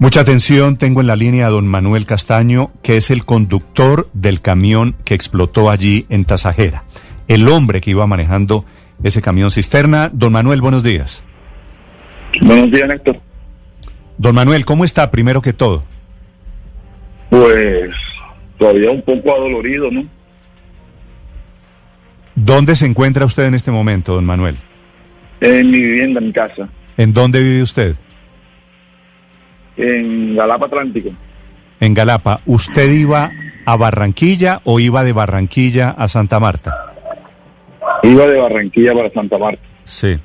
Mucha atención, tengo en la línea a don Manuel Castaño, que es el conductor del camión que explotó allí en Tasajera. El hombre que iba manejando ese camión cisterna. Don Manuel, buenos días. Buenos días, Néstor. Don Manuel, ¿cómo está primero que todo? Pues todavía un poco adolorido, ¿no? ¿Dónde se encuentra usted en este momento, don Manuel? En mi vivienda, en mi casa, ¿En dónde vive usted? En Galapa Atlántico. En Galapa. ¿Usted iba a Barranquilla o iba de Barranquilla a Santa Marta? Iba de Barranquilla para Santa Marta. Sí.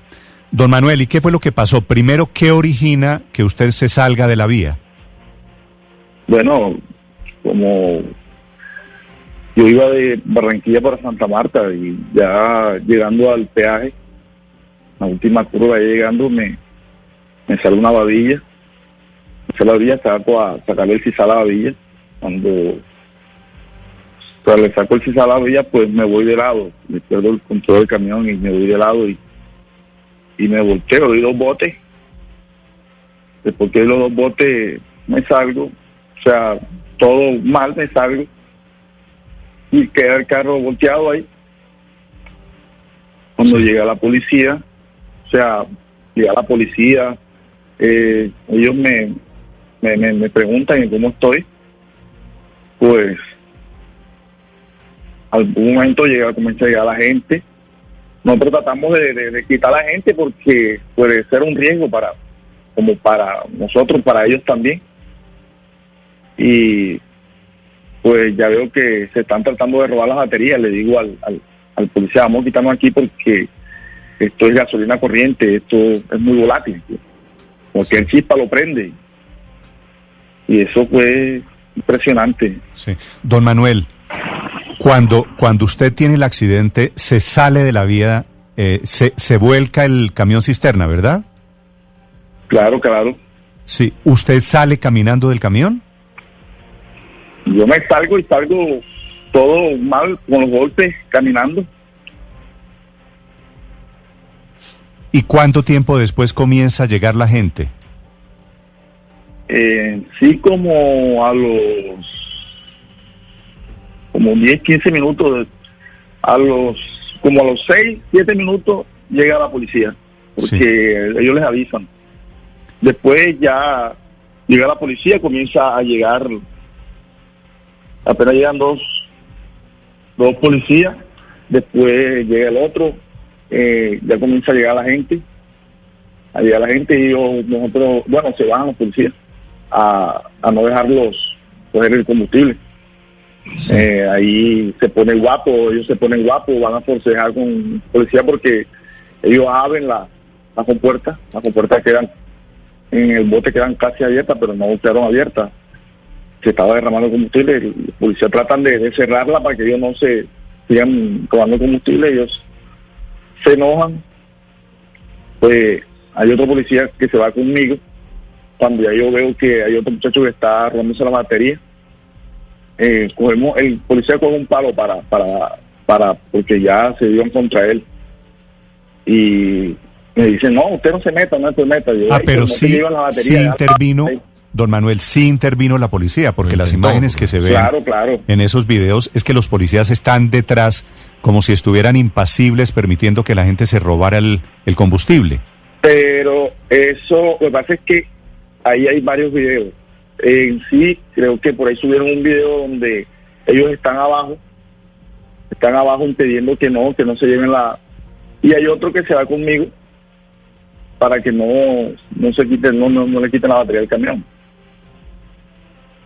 Don Manuel, ¿y qué fue lo que pasó? Primero, ¿qué origina que usted se salga de la vía? Bueno, como yo iba de Barranquilla para Santa Marta y ya llegando al peaje, la última curva ya llegando, me, me sale una babilla. Sale la babilla, saco a sacarle el sisal a la babilla. Cuando cuando le saco el sisal a la babilla, pues me voy de lado. Me pierdo el control del camión y me voy de lado y, y me volteo, doy dos botes. Después que doy los dos botes, me salgo. O sea, todo mal, me salgo. Y queda el carro volteado ahí. Cuando llega la policía, o sea, llega la policía, eh, ellos me, me, me, me preguntan cómo estoy, pues algún momento llega, comienza a llegar la gente. Nosotros tratamos de, quitar a la gente porque puede ser un riesgo para, como para nosotros, para ellos también. Y pues ya veo que se están tratando de robar las baterías. Le digo al, al, policía, vamos a quitarnos aquí porque esto es gasolina corriente, esto es muy volátil. Porque el chispa lo prende. Y eso fue impresionante. Sí. Don Manuel, cuando, cuando usted tiene el accidente, se sale de la vía, eh, se, se vuelca el camión cisterna, ¿verdad? Claro, claro. Sí. ¿Usted sale caminando del camión? Yo me salgo y salgo todo mal, con los golpes, caminando. ¿Y cuánto tiempo después comienza a llegar la gente? Eh, sí, como a los como 10, 15 minutos, a los como a los 6, 7 minutos llega la policía, porque ellos les avisan. Después ya llega la policía, comienza a llegar, apenas llegan dos, dos policías, después llega el otro, eh, ya comienza a llegar la gente, a llegar la gente y ellos, nosotros, bueno, se bajan los policías a, a no dejarlos coger el combustible. Eh, ahí se pone guapo, ellos se ponen guapos, van a forcejar con policía porque ellos abren la, la compuerta, las compuertas quedan en el bote quedan casi abiertas, pero no quedaron abiertas. Se estaba derramando combustible, los policías tratan de, de cerrarla para que ellos no se sigan robando combustible, ellos se enojan. Pues hay otro policía que se va conmigo, cuando ya yo veo que hay otro muchacho que está robándose la batería, eh, cogemos, el policía coge un palo para, para, para, porque ya se dio contra él. Y me dicen, no, usted no se meta, no se meta. Yo, Ah, "Ay, pero no se sí, la sí ya". intervino, don Manuel, sí intervino la policía, porque las imágenes que se ven Claro, claro. en esos videos es que los policías están detrás como si estuvieran impasibles permitiendo que la gente se robara el, el combustible. Pero eso, lo que pasa es que ahí hay varios videos. En sí, creo que por ahí subieron un video donde ellos están abajo, están abajo impidiendo que no, que no se lleven la... Y hay otro que se va conmigo para que no, no se quiten, no, no, no le quiten la batería del camión.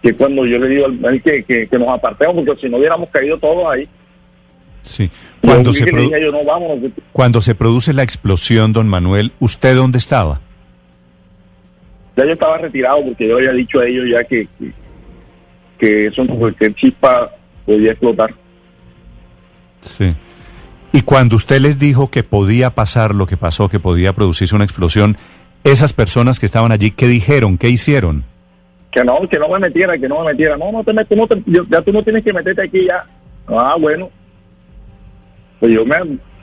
Que cuando yo le digo al que, que, que nos apartemos, porque si no hubiéramos caído todos ahí. Sí. Cuando se, produ- yo, no, cuando se produce la explosión, don Manuel, ¿usted dónde estaba? Ya yo estaba retirado porque yo había dicho a ellos ya que, que, que eso cualquier chispa podía explotar. Sí. Y cuando usted les dijo que podía pasar lo que pasó, que podía producirse una explosión, esas personas que estaban allí, ¿qué dijeron? ¿Qué hicieron? Que no, que no me metiera, que no me metiera. No, no te metes, no te- yo- ya tú no tienes que meterte aquí ya. Ah, bueno. Pues yo me,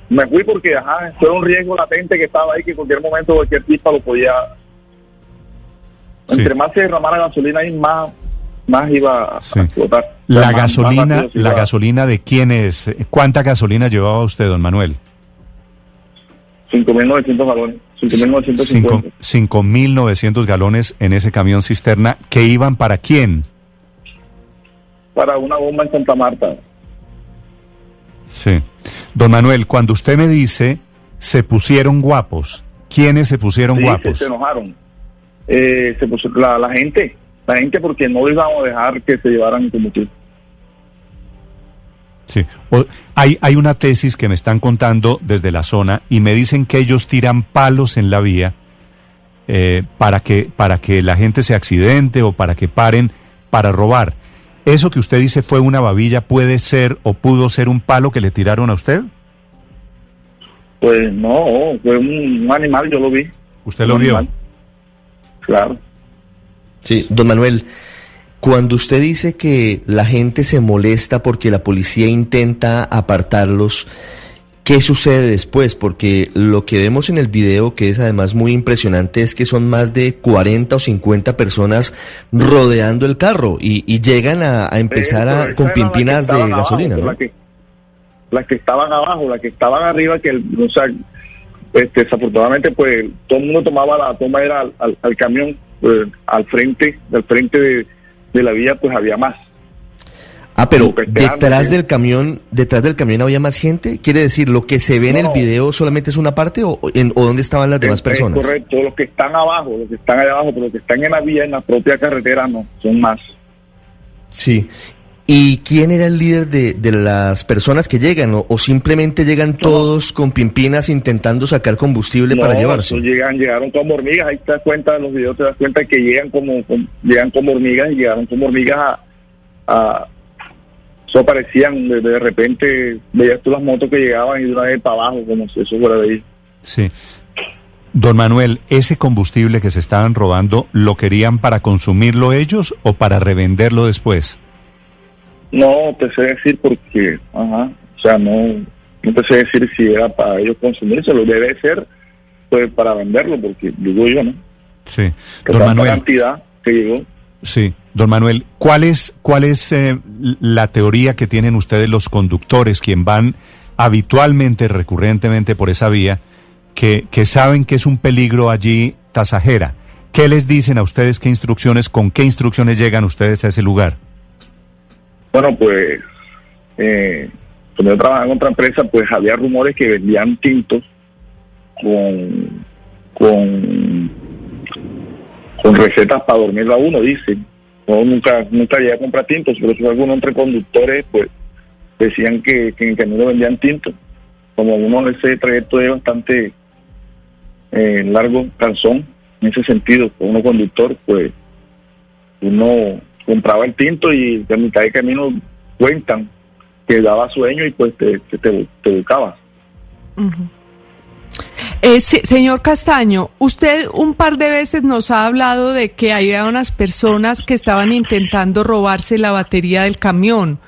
me fui porque, ajá, fue un riesgo latente que estaba ahí, que en cualquier momento cualquier chispa lo podía... Sí. Entre más se derramara gasolina ahí, más, más iba a explotar. O sea, La más- más gasolina, la gasolina de quién es? ¿Cuánta gasolina llevaba usted, don Manuel? 5.900 galones. 5.950. 5.900 galones en ese camión cisterna que iban para quién? Para una bomba en Santa Marta. Sí. Don Manuel, cuando usted me dice se pusieron guapos, ¿quiénes se pusieron Sí, se, guapos? se enojaron. Eh, se puso, la, la gente, la gente porque no íbamos a dejar que se llevaran combustible. Sí. O- hay, hay una tesis que me están contando desde la zona y me dicen que ellos tiran palos en la vía eh, para, que, para que la gente se accidente o para que paren para robar. ¿Eso que usted dice fue una babilla puede ser o pudo ser un palo que le tiraron a usted? Pues no, fue un, un animal, yo lo vi. ¿Usted lo vio? animal. Claro. Sí, don Manuel, cuando usted dice que la gente se molesta porque la policía intenta apartarlos, ¿qué sucede después? Porque lo que vemos en el video, que es además muy impresionante, es que son más de 40 o 50 personas rodeando el carro y, y llegan a, a empezar a, con pimpinas de abajo, gasolina, ¿no? Las que, las que estaban abajo, las que estaban arriba, que, el- o sea, este, desafortunadamente, pues todo el mundo tomaba la toma era al, al- al camión, pues, al frente, del frente de, de la vía, pues había más. Ah, pero detrás del camión, detrás del camión había más gente. ¿Quiere decir lo que se ve en el video solamente es una parte o, en, o dónde estaban las demás Es- es personas? correcto, los que están abajo, los que están allá abajo, pero los que están en la vía, en la propia carretera, no, son más. Sí. ¿Y quién era el líder de, de las personas que llegan? ¿O, o simplemente llegan todos con pimpinas intentando sacar combustible para llevarse? llegan, llegaron como hormigas, ahí te das cuenta en los videos, te das cuenta que llegan como, como- llegan como hormigas y llegaron como hormigas a, a eso aparecían de, de repente, veías tú las motos que llegaban y de una vez para abajo, como si eso fuera de ahí. Sí. Don Manuel, ¿ese combustible que se estaban robando lo querían para consumirlo ellos o para revenderlo después? No te sé decir porque, ajá, o sea, no, no te sé decir si era para ellos consumirse, lo debe ser pues para venderlo, porque digo yo, ¿no? Sí. Don Manuel, cantidad que llegó. sí. Don Manuel, ¿cuál es, cuál es eh, la teoría que tienen ustedes los conductores, quien van habitualmente, recurrentemente por esa vía, que, que saben que es un peligro allí tasajera? ¿Qué les dicen a ustedes? ¿Qué instrucciones, con qué instrucciones llegan ustedes a ese lugar? Bueno, pues eh, cuando yo trabajaba en otra empresa, pues había rumores que vendían tintos con con, con recetas para dormirlo a uno, dicen. No, nunca, nunca llegué a comprar tintos, pero si algunos entre conductores, pues decían que, que en el camino vendían tintos. Como uno ese trayecto es bastante eh, largo, calzón, en ese sentido, como uno conductor, pues uno compraba el tinto y a mitad de camino cuentan que daba sueño y pues te, te, te, te buscabas. Eh, se- señor Castaño, usted un par de veces nos ha hablado de que había unas personas que estaban intentando robarse la batería del camión.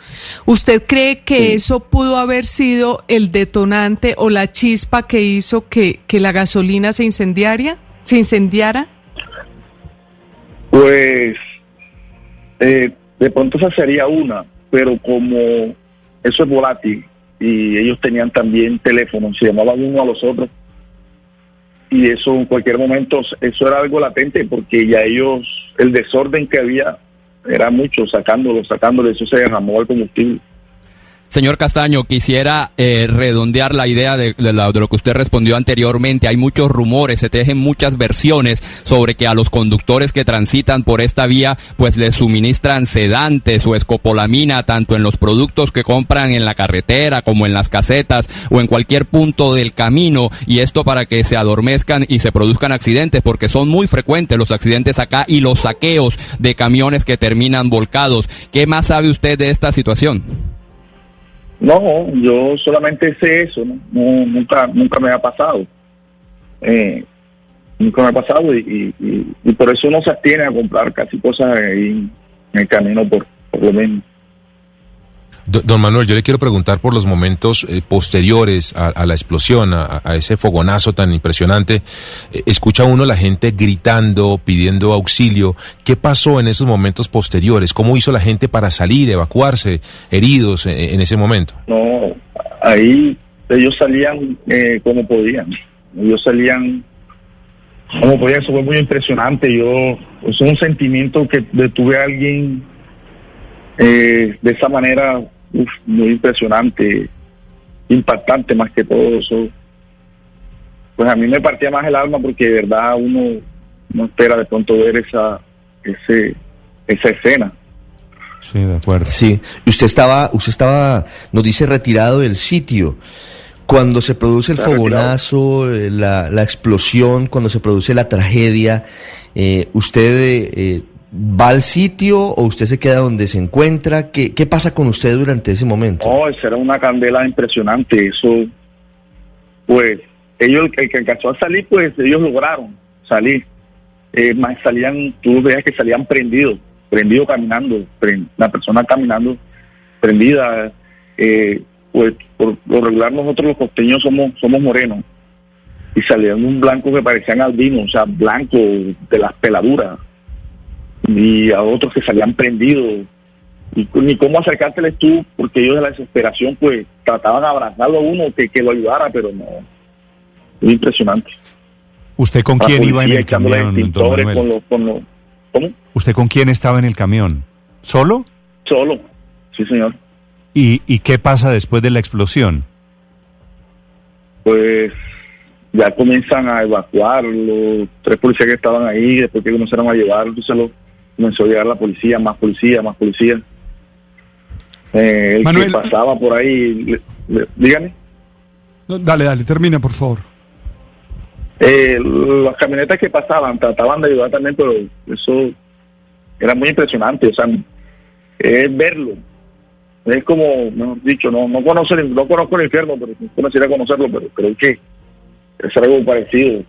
¿Usted cree que eso pudo haber sido el detonante o la chispa que hizo que, que la gasolina se incendiaria, se incendiara? Pues eh, de pronto esa sería una, pero como eso es volátil y ellos tenían también teléfonos, se llamaban uno a los otros y eso en cualquier momento, eso era algo latente porque ya ellos, el desorden que había era mucho, sacándolo, sacándolo, eso se derramó el combustible. Señor Castaño, quisiera eh, redondear la idea de, la, de, lo que usted respondió anteriormente. Hay muchos rumores, se tejen muchas versiones sobre que a los conductores que transitan por esta vía, pues les suministran sedantes o escopolamina, tanto en los productos que compran en la carretera como en las casetas o en cualquier punto del camino. Y esto para que se adormezcan y se produzcan accidentes, porque son muy frecuentes los accidentes acá y los saqueos de camiones que terminan volcados. ¿Qué más sabe usted de esta situación? No, yo solamente sé eso, ¿no? nunca, nunca me ha pasado. Eh, nunca me ha pasado y, por eso uno se abstiene a comprar casi cosas ahí en el camino por, por lo menos. Don Manuel, yo le quiero preguntar por los momentos eh, posteriores a, la explosión, a, ese fogonazo tan impresionante. Eh, escucha uno la gente gritando, pidiendo auxilio. ¿Qué pasó en esos momentos posteriores? ¿Cómo hizo la gente para salir, evacuarse, heridos en, en ese momento? No, ahí ellos salían eh, como podían. Ellos salían como podían. Eso fue muy impresionante. Yo, es un sentimiento que detuve a alguien eh, de esa manera uf, muy impresionante, impactante más que todo eso. Pues a mí me partía más el alma porque de verdad uno no espera de pronto ver esa, ese, esa escena. Sí, de acuerdo. Sí, usted estaba, usted estaba, nos dice retirado del sitio. Cuando se produce el fogonazo, la, la, explosión, cuando se produce la tragedia, eh, ¿usted eh, va al sitio o usted se queda donde se encuentra? ¿Qué, qué pasa con usted durante ese momento? No, esa era una candela impresionante. Eso, pues, ellos, el que alcanzó a salir, pues ellos lograron salir. Eh, más salían, tú veías que salían prendidos, prendidos caminando, prend, la persona caminando prendida. Eh, pues por lo regular nosotros los costeños somos somos morenos y salían un blanco que parecían albinos, o sea, blanco de las peladuras y a otros que salían prendidos y ni cómo acercárteles tú porque ellos de la desesperación pues trataban de abrazarlo a uno que, que lo ayudara pero no es impresionante ¿Usted con quién iba en el camión? Con los, con los, ¿Cómo? ¿Usted con quién estaba en el camión? ¿Solo? Solo, sí señor. ¿Y, ¿Y qué pasa después de la explosión? Pues ya comienzan a evacuar los tres policías que estaban ahí, después que comenzaron a llevar, entonces lo, comenzó a llegar la policía, más policía, más policía. Eh, el Manuel, que pasaba por ahí, le, le, dígame. No, dale, dale, termina por favor. Eh, las camionetas que pasaban trataban de ayudar también, pero eso era muy impresionante, o sea, es verlo, es como, mejor dicho, no, no, conozco, no conozco el infierno, pero conociera conocerlo, pero creo que es algo parecido.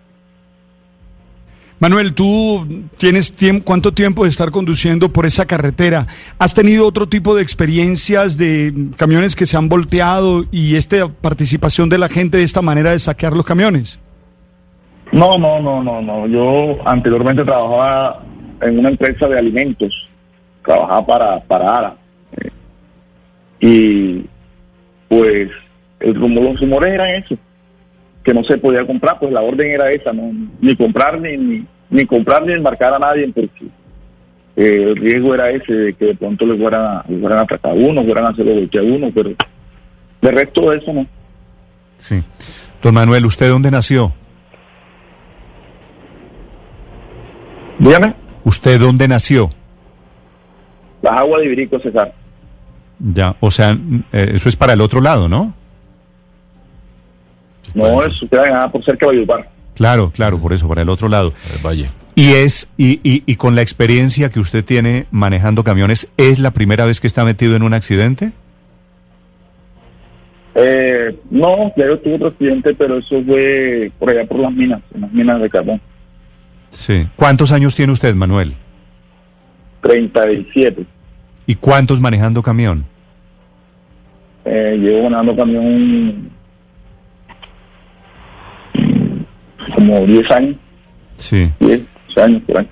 Manuel, tú tienes tiempo, cuánto tiempo de estar conduciendo por esa carretera. ¿Has tenido otro tipo de experiencias de camiones que se han volteado y esta participación de la gente de esta manera de saquear los camiones? No, no, no, no, no. Yo anteriormente trabajaba en una empresa de alimentos, trabajaba para, para ARA y pues el los rumores eran eso, que no se podía comprar, pues la orden era esa, no ni comprar ni, ni, ni comprar ni embarcar a nadie porque eh, el riesgo era ese de que de pronto les fueran a, les fueran a atacar a uno, fueran a hacerlo golpe a uno, pero de resto de eso no. Sí. Don Manuel, ¿usted dónde nació? Dígame. ¿Usted dónde nació? Las aguas de Ibirico, César. Ya, o sea, eh, eso es para el otro lado, ¿no? No, eso queda por cerca de Valledupar. Claro, claro, por eso, para el otro lado. El valle. Y es, y, y, y, con la experiencia que usted tiene manejando camiones, ¿es la primera vez que está metido en un accidente? Eh, no, ya yo tuve otro accidente, pero eso fue por allá por las minas, en las minas de carbón. Sí. ¿Cuántos años tiene usted, Manuel? 37. ¿Y cuántos manejando camión? Eh, llevo manejando camión como 10 años. Sí. 10 años por ahí.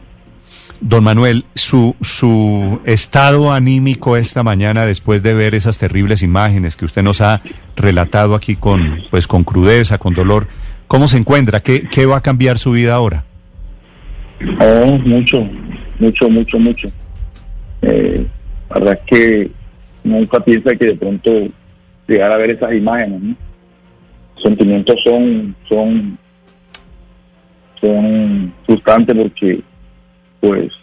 Don Manuel, su, su estado anímico esta mañana después de ver esas terribles imágenes que usted nos ha relatado aquí con, pues, con crudeza, con dolor, ¿cómo se encuentra? ¿Qué, qué va a cambiar su vida ahora? Oh, mucho, mucho, mucho, mucho. Eh, la verdad es que nunca piensa que de pronto llegar a ver esas imágenes. ¿no? Sentimientos son, son, son frustrantes porque, pues,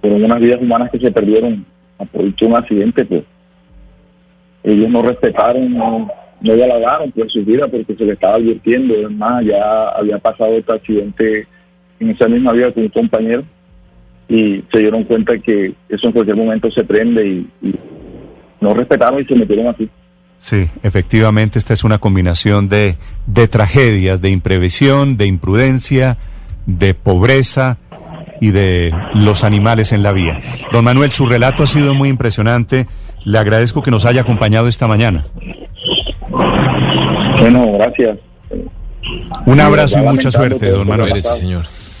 fueron unas vidas humanas que se perdieron a producto de un accidente, pues ellos no respetaron, no, no dialogaron por su vida porque se le estaba advirtiendo. Además, ya había pasado este accidente en esa misma vida con un compañero y se dieron cuenta que eso en cualquier momento se prende y no respetaron y se metieron así. Sí, efectivamente, esta es una combinación de, de tragedias, de imprevisión, de imprudencia, de pobreza y de los animales en la vía. Don Manuel, su relato ha sido muy impresionante. Le agradezco que nos haya acompañado esta mañana. Bueno, gracias. Un abrazo y mucha suerte, don Manuel. señor.